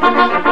Thank you.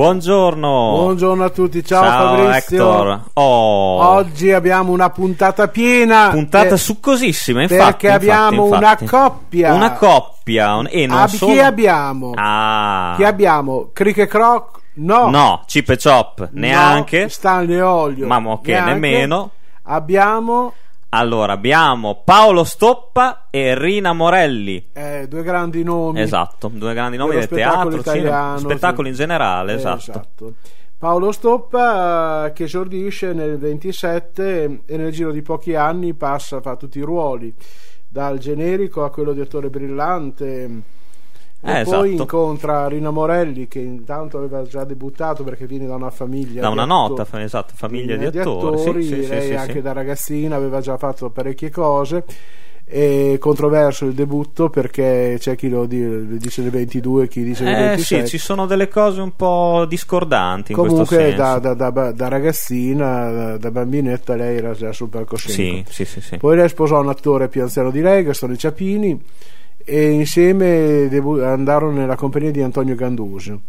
Buongiorno. Buongiorno a tutti, ciao, Ciao, Fabrizio. Hector. Oh. Oggi abbiamo una puntata piena. Puntata per- succosissima, infatti. Perché abbiamo infatti, una coppia. Una coppia. un- E non Ah, solo... Chi abbiamo? Ah. Chi abbiamo? Crick e Croc? No. No, Chip e Chop, No. neanche. Stanley Olio? Ma che neanche. nemmeno. Abbiamo Allora, abbiamo Paolo Stoppa e Rina Morelli. eh, due grandi nomi. Esatto, due grandi nomi del teatro, italiano, spettacolo sì. in generale, Eh, esatto. Paolo Stoppa eh, che esordisce nel 27 e nel giro di pochi anni passa, fa tutti i ruoli, dal generico a quello di attore brillante. E Eh, poi esatto. incontra Rina Morelli che intanto aveva già debuttato perché viene da una famiglia Da di una nota, fa- esatto, famiglia di di attori. sì, sì, sì, lei sì, anche da ragazzina aveva già fatto parecchie cose e controverso il debutto perché c'è chi lo di- dice nel 22 chi dice nel Eh 27 sì, ci sono delle cose un po' discordanti in questo Comunque da, da- da- da ragazzina, da, da bambinetta, lei era già sul palcoscenico. Sì, sì, sì, sì. Poi lei sposò un attore più anziano di lei, Gastone Ciapini, e insieme andarono nella compagnia di Antonio Ganduso,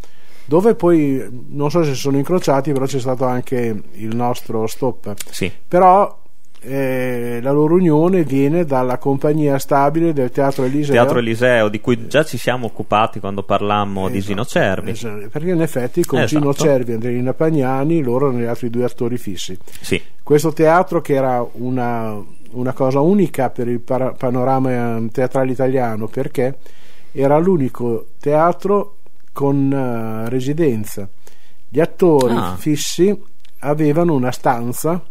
dove poi, non so se sono incrociati, però c'è stato anche il nostro stop. Sì. Però eh, la loro unione viene dalla compagnia stabile del Teatro Eliseo. Teatro Eliseo, di cui già ci siamo occupati quando parlammo di Esatto, Gino Cervi. esatto, perché in effetti con Esatto. Gino Cervi e Andrina Pagnani loro erano gli altri due attori fissi. Sì, Questo teatro che era una, una cosa unica per il panorama eh, teatrale italiano perché era l'unico teatro con eh, residenza. Gli attori Ah. fissi avevano una stanza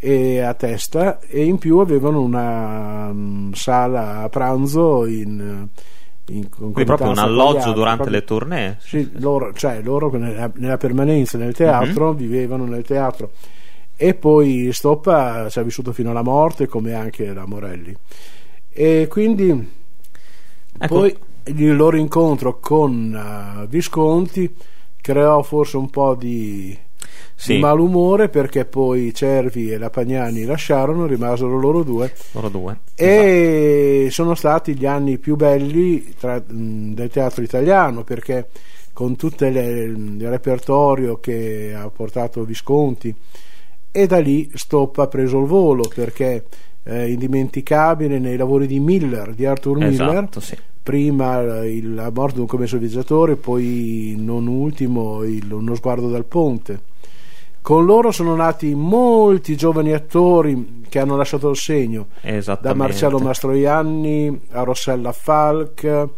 e a testa e in più avevano una mm, sala a pranzo in, in quindi proprio un alloggio durante proprio- le tournée. sì, loro, cioè, loro nella, nella permanenza nel teatro Mhm. vivevano nel teatro e poi Stoppa ci ha vissuto fino alla morte come anche la Morelli. E quindi Ecco, poi il loro incontro con eh, Visconti creò forse un po' di, sì, di malumore perché poi Cervi e la Pagnani lasciarono, rimasero loro due. Loro due. e sono stati gli anni più belli tra- mh, del teatro italiano perché con tutto il repertorio che ha portato Visconti e da lì Stoppa ha preso il volo perché è indimenticabile nei lavori di Miller, di Arthur Miller Esatto, sì. prima il, la morte di un commesso viaggiatore poi non ultimo il, uno sguardo dal ponte con loro sono nati molti giovani attori che hanno lasciato il segno da. Marcello Mastroianni a Rossella Falk,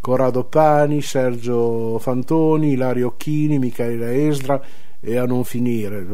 Corrado Pani, Sergio Fantoni, Ilario Occhini, Michaela Esdra e a non finire.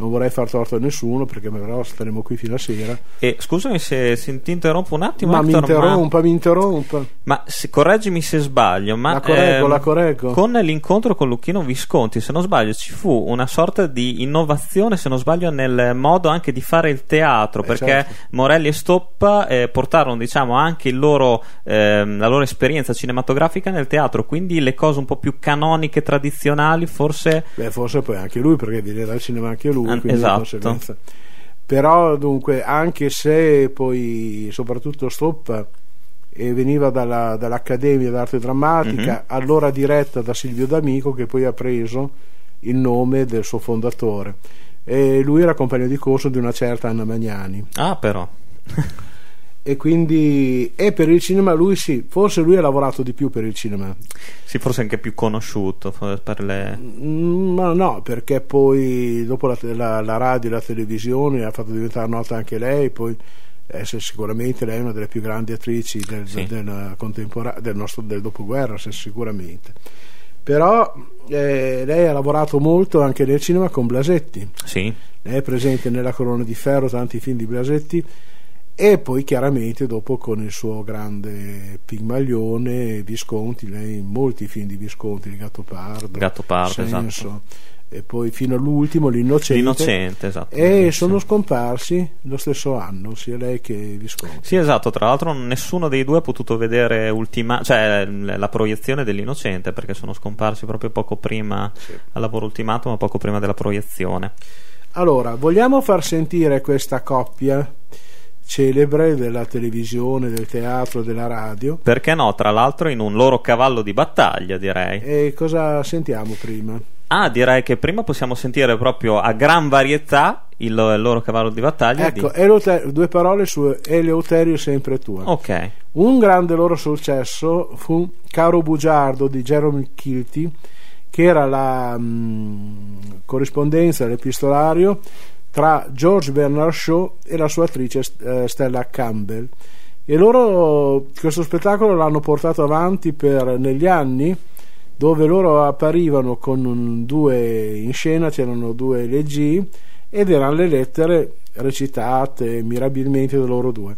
Non vorrei far torto a nessuno perché però staremo qui fino a sera. E scusami se, se ti interrompo un attimo, Ma mi Hector, interrompa, mi interrompa. Ma se- correggimi se sbaglio, ma La correggo, ehm, la correggo. con l'incontro con Lucchino Visconti, se non sbaglio, ci fu una sorta di innovazione, se non sbaglio, nel modo anche di fare il teatro, Eh, perché certo. Morelli e Stoppa eh, portarono, diciamo, anche il loro, ehm, la loro esperienza cinematografica nel teatro, quindi le cose un po' più canoniche, tradizionali, forse Beh, forse poi anche lui perché viene dal cinema anche lui. Quindi di esatto. Però dunque, anche se poi soprattutto Stoppa eh, veniva dalla- dall'Accademia d'Arte Drammatica, Mhm. allora diretta da Silvio D'Amico, che poi ha preso il nome del suo fondatore. E lui era compagno di corso di una certa Anna Magnani. Ah, però. E quindi, e per il cinema lui sì, forse lui ha lavorato di più per il cinema. sì, forse anche più conosciuto per le... Mm, Ma no, perché poi dopo la, la- la radio e la televisione ha fatto diventare nota anche lei, poi eh, sicuramente lei è una delle più grandi attrici del, Sì. del, contempora- del nostro del dopoguerra, sicuramente. però eh, lei ha lavorato molto anche nel cinema con Blasetti. Sì. Lei è presente nella Corona di Ferro, tanti film di Blasetti e poi chiaramente dopo con il suo grande Pigmaglione, Visconti, lei in molti film di Visconti, Il Gattopardo, Gattopardo Senso, esatto. e poi fino all'ultimo L'Innocente, L'Innocente esatto. e Sì. sono scomparsi lo stesso anno, sia lei che Visconti. Sì, esatto, tra l'altro nessuno dei due ha potuto vedere ultima, cioè, la proiezione dell'Innocente perché sono scomparsi proprio poco prima al lavoro ultimato, ma poco prima della proiezione. Allora, vogliamo far sentire questa coppia celebre della televisione, del teatro, della radio? Perché no, tra l'altro in un loro cavallo di battaglia, direi. E cosa sentiamo prima? Ah, direi che prima possiamo sentire proprio a gran varietà il, il loro cavallo di battaglia. Ecco, di... Eleuter- due parole su Eleuterio sempre tua. Ok, Un grande loro successo fu Caro Bugiardo di Jerome Kilty, che era la mh, corrispondenza, l'epistolario tra George Bernard Shaw e la sua attrice eh, Stella Campbell. E loro questo spettacolo l'hanno portato avanti per negli anni dove loro apparivano con un- due in scena, c'erano due leggii ed erano le lettere recitate mirabilmente da loro due.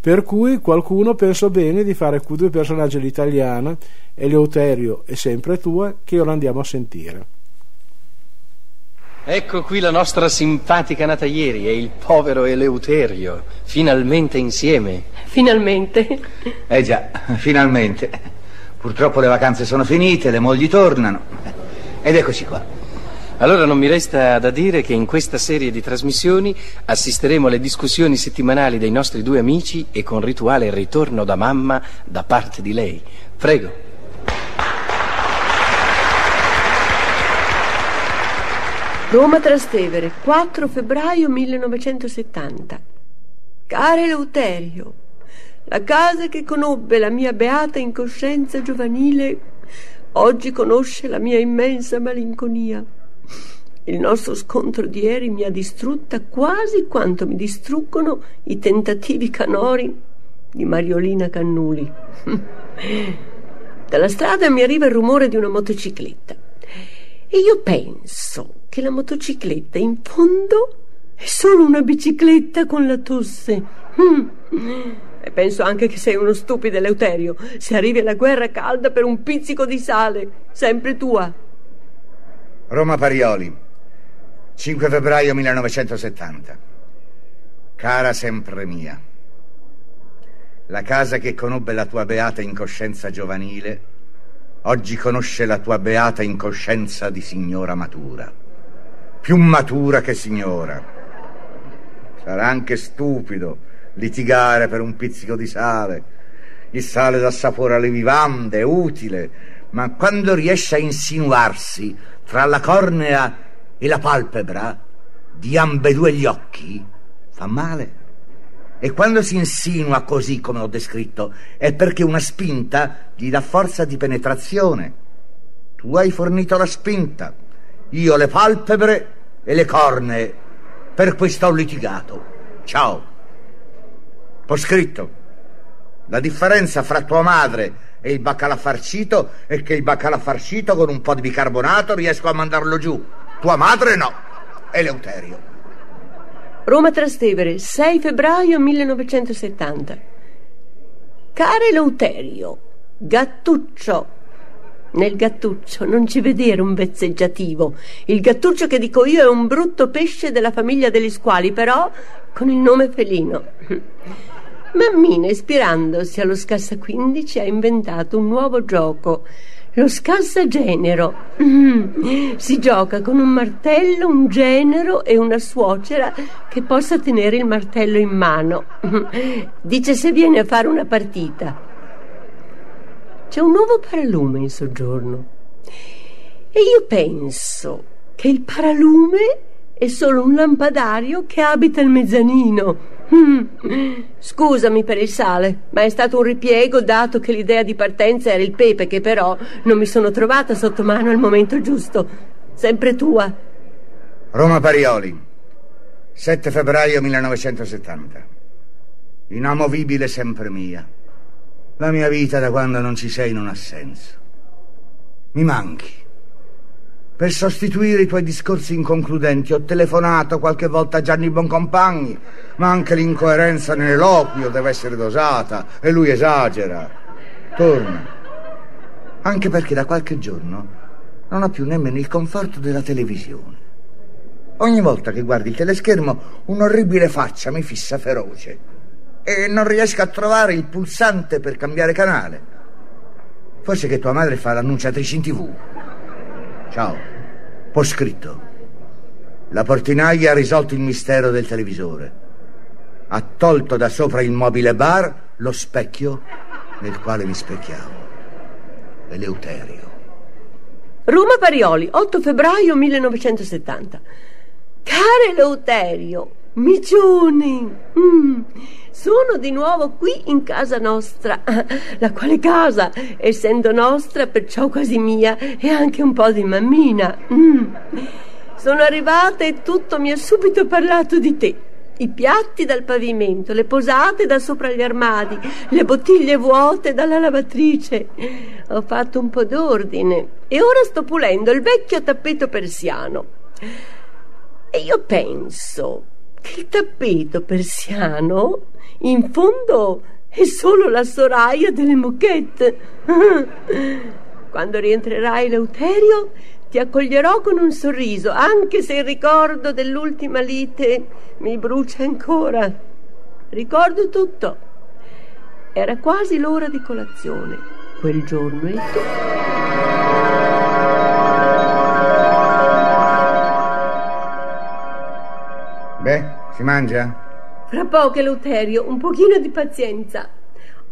Per cui qualcuno pensò bene di fare due personaggi all'italiana, Eleuterio e sempre tua, che ora andiamo a sentire. Ecco qui la nostra simpatica nata ieri e il povero Eleuterio, finalmente insieme. Finalmente. Eh già, finalmente. Purtroppo le vacanze sono finite, le mogli tornano. Ed eccoci qua. Allora non mi resta da dire che in questa serie di trasmissioni assisteremo alle discussioni settimanali dei nostri due amici e con rituale ritorno da mamma da parte di lei. Prego. Roma Trastevere, 4 febbraio 1970. Caro Eleuterio, la casa che conobbe la mia beata incoscienza giovanile oggi conosce la mia immensa malinconia. Il nostro scontro di ieri mi ha distrutta quasi quanto mi distruggono i tentativi canori di Mariolina Cannuli. Dalla strada mi arriva il rumore di una motocicletta e io penso che la motocicletta in fondo è solo una bicicletta con la tosse. Mm. E penso anche che sei uno stupido Eleuterio se arrivi alla guerra calda per un pizzico di sale, sempre tua. Roma Parioli, 5 febbraio 1970. Cara sempre mia, la casa che conobbe la tua beata incoscienza giovanile, oggi conosce la tua beata incoscienza di signora matura. Più matura che signora. Sarà anche stupido litigare per un pizzico di sale. Il sale dà sapore alle vivande, è utile, ma quando riesce a insinuarsi tra la cornea e la palpebra di ambedue gli occhi, fa male. E quando si insinua così come ho descritto, è perché una spinta gli dà forza di penetrazione. Tu hai fornito la spinta, io le palpebre e le cornee. Per questo ho litigato. Ciao. Ho scritto. La differenza fra tua madre e il baccalà farcito è che il baccalà farcito con un po' di bicarbonato riesco a mandarlo giù. Tua madre no. Eleuterio. Roma Trastevere, 6 febbraio 1970. Caro Eleuterio, Gattuccio. Nel gattuccio non ci vedere un vezzeggiativo. Il gattuccio che dico io è un brutto pesce della famiglia degli squali, però con il nome felino. Mammina, ispirandosi allo scassa 15, ha inventato un nuovo gioco. Lo scassa genero. Si gioca con un martello, un genero e una suocera che possa tenere il martello in mano. Dice se viene a fare una partita. C'è un nuovo paralume in soggiorno. E io penso che il paralume è solo un lampadario che abita il mezzanino. Mm. Scusami per il sale, ma è stato un ripiego dato che l'idea di partenza era il pepe che però non mi sono trovata sotto mano al momento giusto. Sempre tua. Roma Parioli, 7 febbraio 1970. Inamovibile sempre mia. La mia vita da quando non ci sei non ha senso. Mi manchi. Per sostituire i tuoi discorsi inconcludenti ho telefonato qualche volta a Gianni Boncompagni, ma anche l'incoerenza nell'eloquio deve essere dosata e lui esagera. Torna. Anche perché da qualche giorno non ho più nemmeno il conforto della televisione. Ogni volta che guardi il teleschermo un'orribile faccia mi fissa feroce e non riesco a trovare il pulsante per cambiare canale. Forse che tua madre fa l'annunciatrice in tv. Ciao. Ho scritto. La portinaia ha risolto il mistero del televisore. Ha tolto da sopra il mobile bar lo specchio nel quale mi specchiavo. Eleuterio. Roma Parioli, 8 febbraio 1970. Caro Eleuterio, micioni, mm, sono di nuovo qui in casa nostra, la quale casa, essendo nostra, perciò quasi mia, e anche un po' di mammina. Mm. Sono arrivata e tutto mi ha subito parlato di te. I piatti dal pavimento, le posate da sopra gli armadi, le bottiglie vuote dalla lavatrice. Ho fatto un po' d'ordine e ora sto pulendo il vecchio tappeto persiano. E io penso il tappeto persiano in fondo è solo la soraia delle moquette. Quando rientrerai, Leuterio, ti accoglierò con un sorriso, anche se il ricordo dell'ultima lite mi brucia ancora. Ricordo tutto. Era quasi l'ora di colazione quel giorno e tu. Beh, si mangia? Fra poco, Eleuterio, un pochino di pazienza.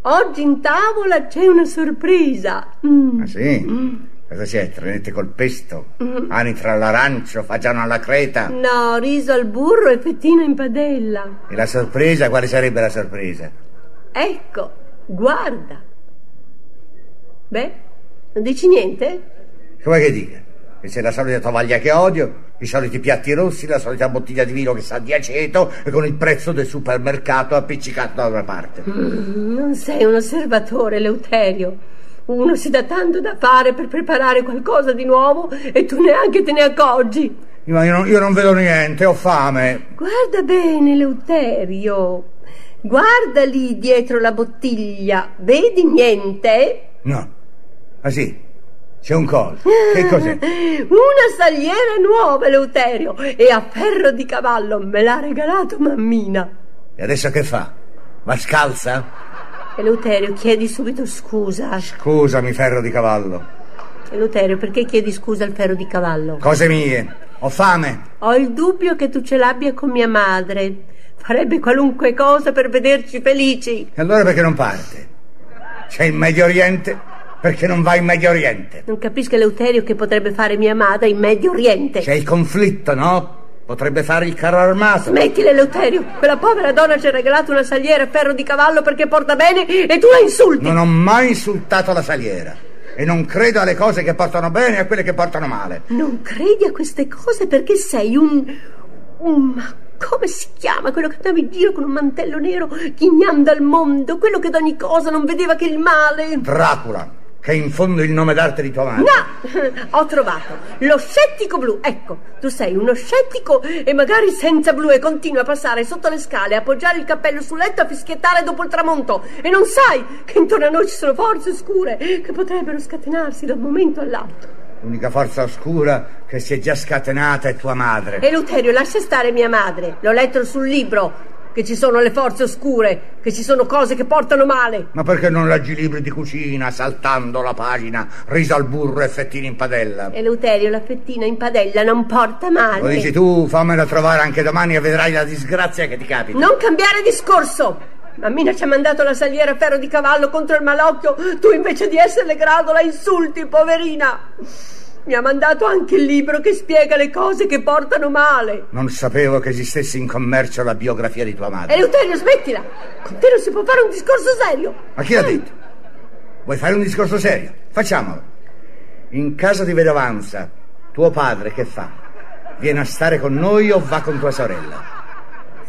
Oggi in tavola c'è una sorpresa. Mm. Ah sì? Cosa c'è? Trenette col pesto? Anitra all'arancio, fagiano alla creta? No, riso al burro e fettino in padella. E la sorpresa? Quale sarebbe la sorpresa? Ecco, guarda. Beh, non dici niente? Come che dica? Che c'è la solita tovaglia che odio, i soliti piatti rossi, la solita bottiglia di vino che sa di aceto e con il prezzo del supermercato appiccicato da una parte. Mm, non sei un osservatore, Leuterio. Uno si dà tanto da fare per preparare qualcosa di nuovo e tu neanche te ne accorgi. Ma io non, io non vedo niente, ho fame. Guarda bene, Leuterio. Guarda lì dietro la bottiglia. Vedi niente? No. Ah sì, c'è un coso. Che cos'è? Una saliera nuova, Leuterio, e a ferro di cavallo me l'ha regalato mammina. E adesso che fa? Va scalza? Eleuterio, chiedi subito scusa. Scusami, ferro di cavallo. Eleuterio, perché chiedi scusa al ferro di cavallo? Cose mie. Ho fame. Ho il dubbio che tu ce l'abbia con mia madre. Farebbe qualunque cosa per vederci felici. E allora perché non parte? C'è il Medio Oriente? Perché non va in Medio Oriente? Non capisco, Eleuterio, che potrebbe fare mia madre in Medio Oriente. C'è il conflitto, no? Potrebbe fare il carro armato. Smettila, Eleuterio. Quella povera donna ci ha regalato una saliera a ferro di cavallo perché porta bene e tu la insulti. Non ho mai insultato la saliera. E non credo alle cose che portano bene e a quelle che portano male. Non credi a queste cose perché sei un... un... ma come si chiama quello che andava in giro con un mantello nero ghignando al mondo? Quello che d'ogni cosa non vedeva che il male. Dracula, che è in fondo il nome d'arte di tua madre. No, ho trovato lo scettico blu. Ecco, tu sei uno scettico e magari senza blu e continui a passare sotto le scale, a appoggiare il cappello sul letto a fischiettare dopo il tramonto. E non sai che intorno a noi ci sono forze oscure che potrebbero scatenarsi da un momento all'altro. L'unica forza oscura che si è già scatenata è tua madre. Eleuterio, lascia stare mia madre. L'ho letto sul libro che ci sono le forze oscure, che ci sono cose che portano male. Ma perché non leggi libri di cucina saltando la pagina, riso al burro e fettini in padella? Eleuterio, la fettina in padella non porta male. Lo dici tu, fammela trovare anche domani e vedrai la disgrazia che ti capita. Non cambiare discorso! Mammina ci ha mandato la saliera a ferro di cavallo contro il malocchio, tu invece di esserle grado la insulti, poverina! Mi ha mandato anche il libro che spiega le cose che portano male. Non sapevo che esistesse in commercio la biografia di tua madre. Eleuterio, smettila! Con te non si può fare un discorso serio! Ma chi l'ha detto? Vuoi fare un discorso serio? Facciamolo. In casa di vedovanza, tuo padre che fa? Viene a stare con noi o va con tua sorella?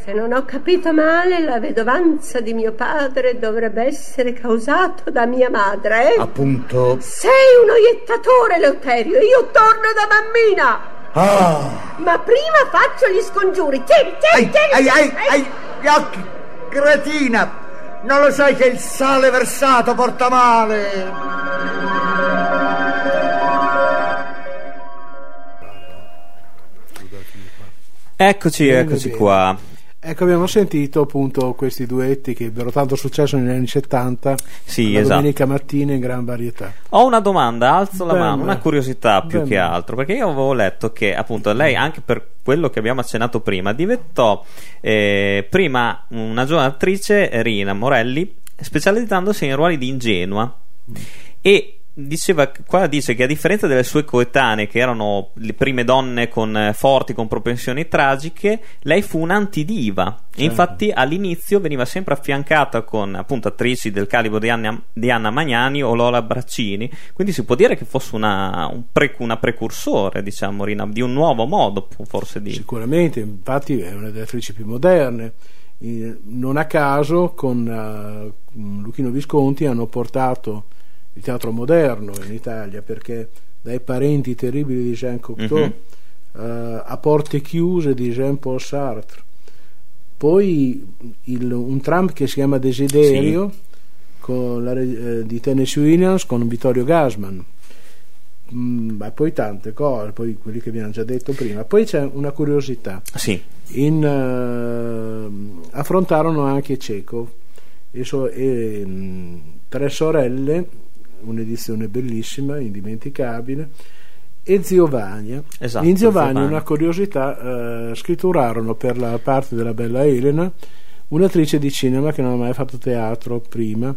Se non ho capito male, la vedovanza di mio padre dovrebbe essere causato da mia madre. Eh? Appunto. Sei un oiettatore, Leuterio. Io torno da mammina. Ah! Ma prima faccio gli scongiuri. Tieni, tieni, Ai, tieni. ai, ai, ai, gli occhi! Cretina! Non lo sai che il sale versato porta male? Eccoci, eccoci qua. Ecco, abbiamo sentito appunto questi duetti che ebbero tanto successo negli anni 70. Sì, la esatto. domenica mattina in gran varietà. Ho una domanda, alzo la Beh, mano, una curiosità più Beh, che altro, perché io avevo letto che appunto lei, anche per quello che abbiamo accennato prima, diventò eh, prima una giovane attrice, Rina Morelli, specializzandosi in ruoli di ingenua e diceva, qua dice che a differenza delle sue coetanee che erano le prime donne con, eh, forti con propensioni tragiche lei fu un'antidiva Certo. infatti all'inizio veniva sempre affiancata con appunto attrici del calibro di Anna, di Anna Magnani o Lola Braccini quindi si può dire che fosse una, un pre- una precursore diciamo Rina, di un nuovo modo forse di Sicuramente, infatti è una delle attrici più moderne. In- Non a caso con eh, Luchino Visconti hanno portato il teatro moderno in Italia perché dai parenti terribili di Jean Cocteau Mhm. eh, a porte chiuse di Jean-Paul Sartre. Poi il- un Trump che si chiama Desiderio con la eh, di Tennessee Williams con Vittorio Gasman. Mm, ma poi tante cose, poi quelli che abbiamo già detto prima. Poi c'è una curiosità. sì In, ehm, affrontarono anche Chekhov e, so- e, mm, Tre sorelle, un'edizione bellissima, indimenticabile, e Zio Vania. Esatto, In Zio Zio Vania, Vania. una curiosità, eh, scritturarono per la parte della bella Elena un'attrice di cinema che non ha mai fatto teatro prima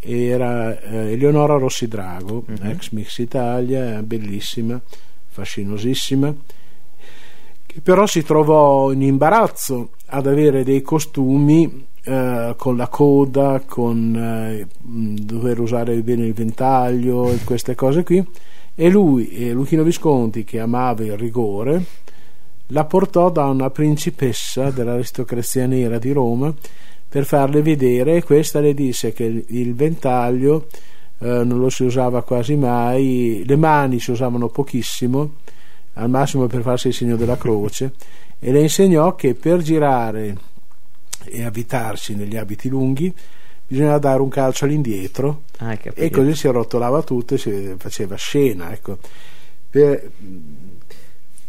era eh, Eleonora Rossi Drago, Mhm. ex Mix Italia, bellissima, fascinosissima, che però si trovò in imbarazzo ad avere dei costumi eh, con la coda, con eh, mh, dover usare bene il ventaglio e queste cose qui. E lui, e Luchino Visconti, che amava il rigore, la portò da una principessa dell'aristocrazia nera di Roma per farle vedere e questa le disse che il, il ventaglio eh, non lo si usava quasi mai, le mani si usavano pochissimo, al massimo per farsi il segno della croce, e le insegnò che per girare e avvitarsi negli abiti lunghi bisognava dare un calcio all'indietro Ah, e così si rotolava tutto e si faceva scena. Ecco. Per-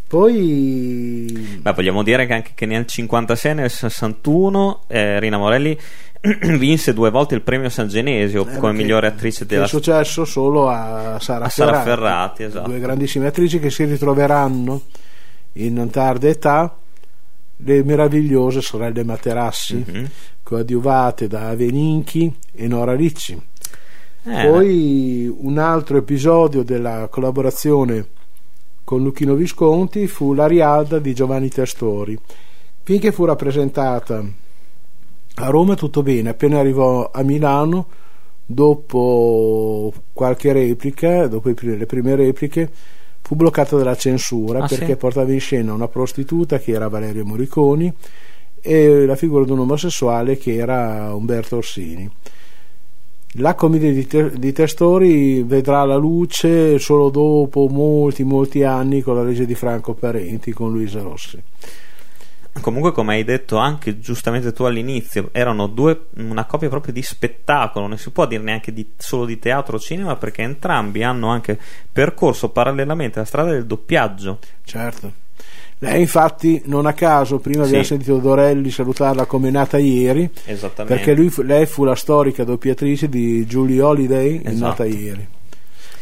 Poi Beh, vogliamo dire che anche che nel 56 e nel 61 eh, Rina Morelli vinse due volte il premio San Genesio Eh, come che- migliore attrice che è della successo solo a Sara, A Sara Ferrati, Ferrati, esatto. due grandissime attrici che si ritroveranno in tarda età le meravigliose sorelle Materassi Mhm. coadiuvate da Aveninchi e Nora Ricci. Eh, poi un altro episodio della collaborazione con Luchino Visconti fu l'Arialda di Giovanni Testori. Finché fu rappresentata a Roma tutto bene. Appena arrivò a Milano dopo qualche replica dopo le prime repliche fu bloccata dalla censura Ah, perché sì? portava in scena una prostituta che era Valerio Moriconi e la figura di un omosessuale che era Umberto Orsini la commedia di, Te- di Testori vedrà la luce solo dopo molti molti anni con la legge di Franco Parenti con Luisa Rossi Comunque, come hai detto anche giustamente tu all'inizio, erano due, una coppia proprio di spettacolo, non si può dire neanche di- solo di teatro o cinema, perché entrambi hanno anche percorso parallelamente la strada del doppiaggio. certo lei infatti non a caso prima Sì. abbiamo sentito Dorelli salutarla come nata ieri perché lui lei fu la storica doppiatrice di Julie Holiday Esatto. nata ieri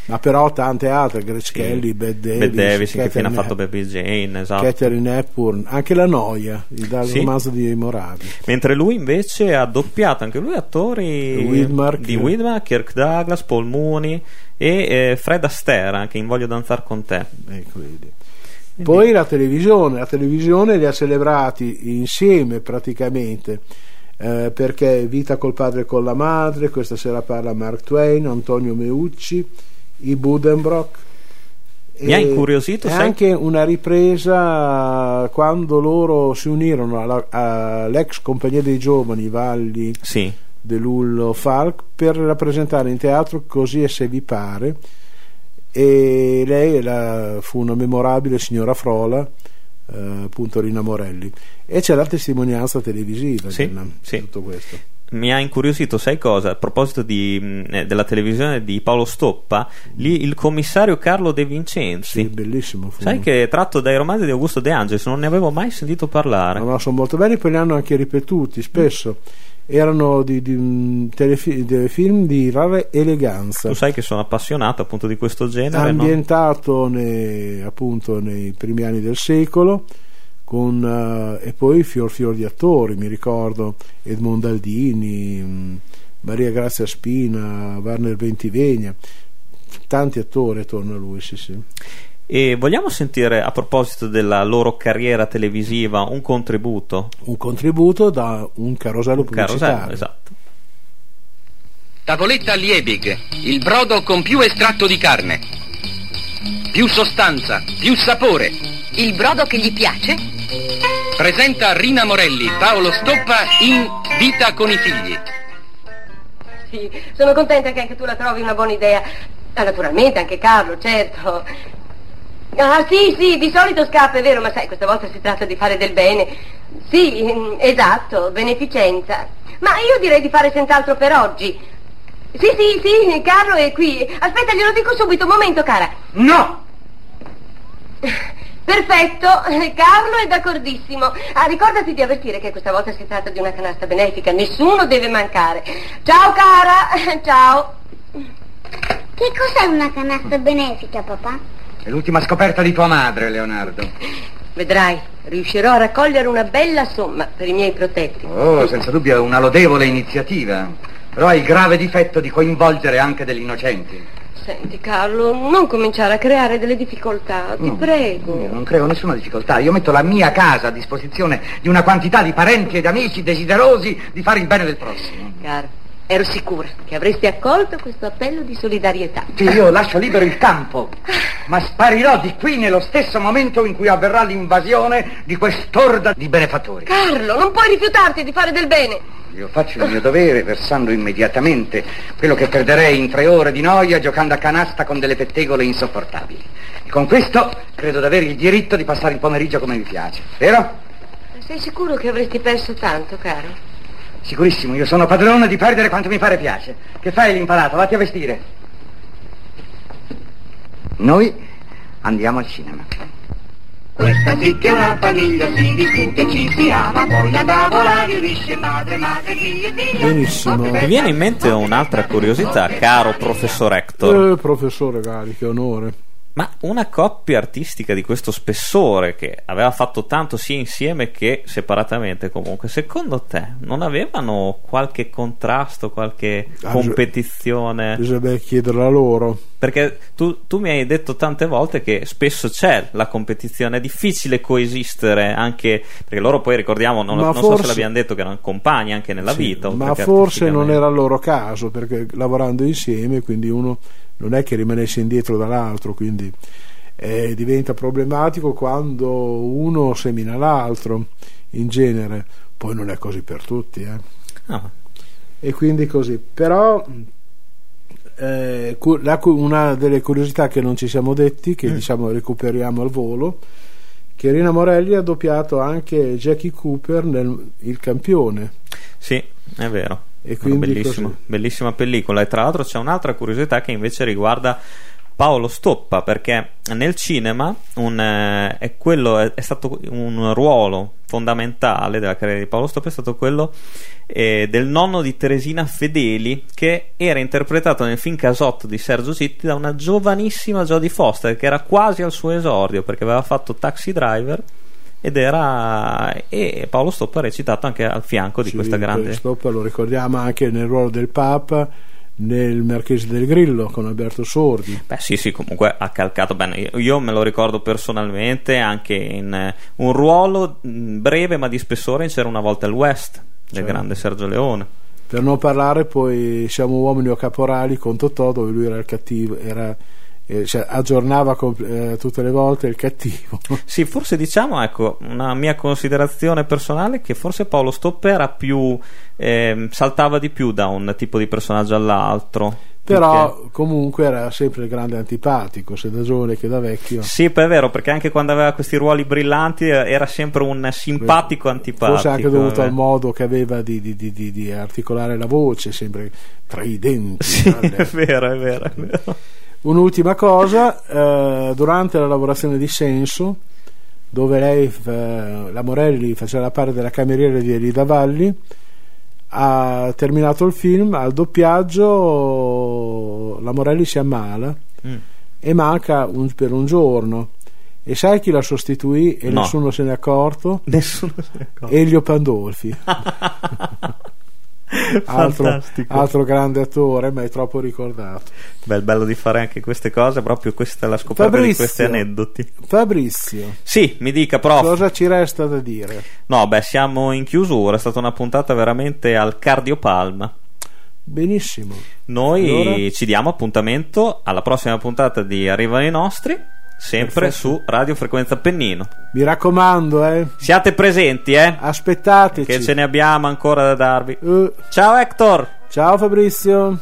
ma però tante altre Grace Sì. Kelly, Bette Davis, Bette Davis, che fine ha fatto Baby Jane, esatto. Catherine Hepburn anche la noia dal Sì. romanzo di Moravi Mentre lui invece ha doppiato anche lui attori Widmark. di Widmark, Kirk Douglas, Paul Mooney e eh, Fred Astaire, anche in Voglio danzar con te. Ecco, vedi. Poi la televisione, la televisione li ha celebrati insieme praticamente, eh, perché Vita col padre e con la madre, questa sera parla Mark Twain, Antonio Meucci, i Budenbrock, Mi ha E- incuriosito, È sai? anche una ripresa quando loro si unirono alla- all'ex compagnia dei giovani Valli Sì, De Lullo Falk per rappresentare in teatro Così e se vi pare. E lei la- fu una memorabile signora Frola eh, appunto Rina Morelli. E c'è la testimonianza televisiva Sì, del- sì. di tutto questo mi ha incuriosito, sai cosa? A proposito di, mh, eh, della televisione di Paolo Stoppa, lì il commissario Carlo De Vincenzi. sì, bellissimo fu. Sai che è tratto dai romanzi di Augusto De Angelis, non ne avevo mai sentito parlare. No, no, sono molto belli poi li hanno anche ripetuti spesso erano di, di telefi- dei film di rara eleganza Tu sai che sono appassionato appunto di questo genere, no? ambientato nei, appunto nei primi anni del secolo con, eh, e poi fior fior di attori mi ricordo Edmond Aldini mh, Maria Grazia Spina Warner Ventivegna tanti attori attorno a lui sì sì E vogliamo sentire a proposito della loro carriera televisiva un contributo? un contributo da un carosello Un carosello, pubblicitario esatto. Tavoletta Liebig, il brodo con più estratto di carne. Più sostanza, più sapore. Il brodo che gli piace? Presenta Rina Morelli, Paolo Stoppa in Vita con i figli. Sì, sono contenta che anche tu la trovi una buona idea. Ah, naturalmente, anche Carlo, certo. Ah, sì, sì, di solito scappa, è vero, ma sai, questa volta si tratta di fare del bene. Sì, mm, esatto, beneficenza. Ma io direi di fare senz'altro per oggi. Sì, sì, sì, Carlo è qui. Aspetta, glielo dico subito, un momento, cara. No! Perfetto, Carlo è d'accordissimo. Ah, ricordati di avvertire che questa volta si tratta di una canasta benefica, nessuno deve mancare. Ciao cara, ciao. Che cos'è una canasta benefica, papà? È l'ultima scoperta di tua madre, Leonardo. Vedrai, riuscirò a raccogliere una bella somma per i miei protetti. Oh, senza dubbio è una lodevole iniziativa. Però hai il grave difetto di coinvolgere anche degli innocenti. Senti Carlo, non cominciare a creare delle difficoltà, ti No, prego. Io non creo nessuna difficoltà. Io metto la mia casa a disposizione di una quantità di parenti ed amici desiderosi di fare il bene del prossimo. Caro, ero sicura che avresti accolto questo appello di solidarietà. Sì, io lascio libero il campo, ma sparirò di qui nello stesso momento in cui avverrà l'invasione di quest'orda di benefattori. Carlo, non puoi rifiutarti di fare del bene. Io faccio il mio dovere versando immediatamente quello che perderei in tre ore di noia giocando a canasta con delle pettegole insopportabili. E con questo credo di avere il diritto di passare il pomeriggio come mi piace, vero? Sei sicuro che avresti perso tanto, caro? Sicurissimo, io sono padrone di perdere quanto mi pare piace. Che fai l'impalato? Vatti a vestire. Noi andiamo al cinema. Questa sì che è una famiglia, si discute, ci si ama, poi a tavola riunisce padre, madre, figli e figli. benissimo Mi viene in mente un'altra curiosità, caro professor Hector. Eh, professore Gali che onore Ma una coppia artistica di questo spessore che aveva fatto tanto sia insieme che separatamente comunque, secondo te non avevano qualche contrasto, qualche Ah, competizione? bisognerebbe chiederla a loro Perché tu, tu mi hai detto tante volte che spesso c'è la competizione, è difficile coesistere anche perché loro poi ricordiamo, non, non so se forse- l'abbiamo detto, che erano compagni anche nella Sì, vita. ma forse non era il loro caso perché lavorando insieme quindi uno non è che rimanesse indietro dall'altro quindi eh, diventa problematico quando uno semina l'altro in genere poi non è così per tutti eh. Ah, e quindi così però eh, una delle curiosità che non ci siamo detti che diciamo recuperiamo al volo che Rina Morelli ha doppiato anche Jackie Cooper nel Il Campione sì, è vero. E quindi Bellissimo, così. bellissima pellicola. E tra l'altro c'è un'altra curiosità che invece riguarda Paolo Stoppa, perché nel cinema un, eh, è, quello, è, è stato un ruolo fondamentale della carriera di Paolo Stoppa, è stato quello eh, del nonno di Teresina Fedeli, che era interpretato nel film Casotto di Sergio Citti da una giovanissima Jodie Foster, che era quasi al suo esordio, perché aveva fatto Taxi Driver. Ed era e Paolo Stoppa ha recitato anche al fianco di Sì, questa grande Stoppa lo ricordiamo anche nel ruolo del Papa nel Marchese del Grillo con Alberto Sordi Beh, sì, sì, comunque ha calcato bene. Io, me lo ricordo personalmente anche in eh, un ruolo mh, breve ma di spessore in C'era una volta il West del Certo. grande Sergio Leone. per non parlare poi Siamo uomini o caporali con Totò dove lui era il cattivo era eh, cioè, aggiornava comp- eh, tutte le volte il cattivo. Sì, forse diciamo, ecco, una mia considerazione personale che forse Paolo Stoppa era più ehm, saltava di più da un tipo di personaggio all'altro. Però Perché- comunque era sempre il grande antipatico, sia da giovane che da vecchio. Sì, è vero, perché anche quando aveva questi ruoli brillanti eh, era sempre un simpatico antipatico. Forse anche dovuto vabbè. al modo che aveva di, di- di- di- articolare la voce, sempre tra i denti. Sì, è vero, è vero, è vero. Un'ultima cosa, eh, durante la lavorazione di Senso, dove lei, eh, la Morelli, faceva la parte della cameriera di Elida Valli, ha terminato il film, al doppiaggio la Morelli si ammala Mm. e manca un- per un giorno. E sai chi la sostituì e No. nessuno se ne è accorto? Nessuno se ne accorge. Elio Pandolfi. altro, altro grande attore, ma è troppo ricordato. Beh, il bello di fare anche queste cose, proprio questa è la scoperta di questi Fabrizio. aneddoti. Fabrizio, Sì, mi dica, prof. cosa ci resta da dire? No, beh, siamo in chiusura, è stata una puntata veramente al cardiopalma. Benissimo. Noi Allora? ci diamo appuntamento alla prossima puntata di Arrivano i nostri, sempre Perfetto. su Radio Frequenza Pennino. Mi raccomando, eh. Siate presenti, eh. Aspettateci. Che ce ne abbiamo ancora da darvi. Uh. Ciao Hector. Ciao Fabrizio.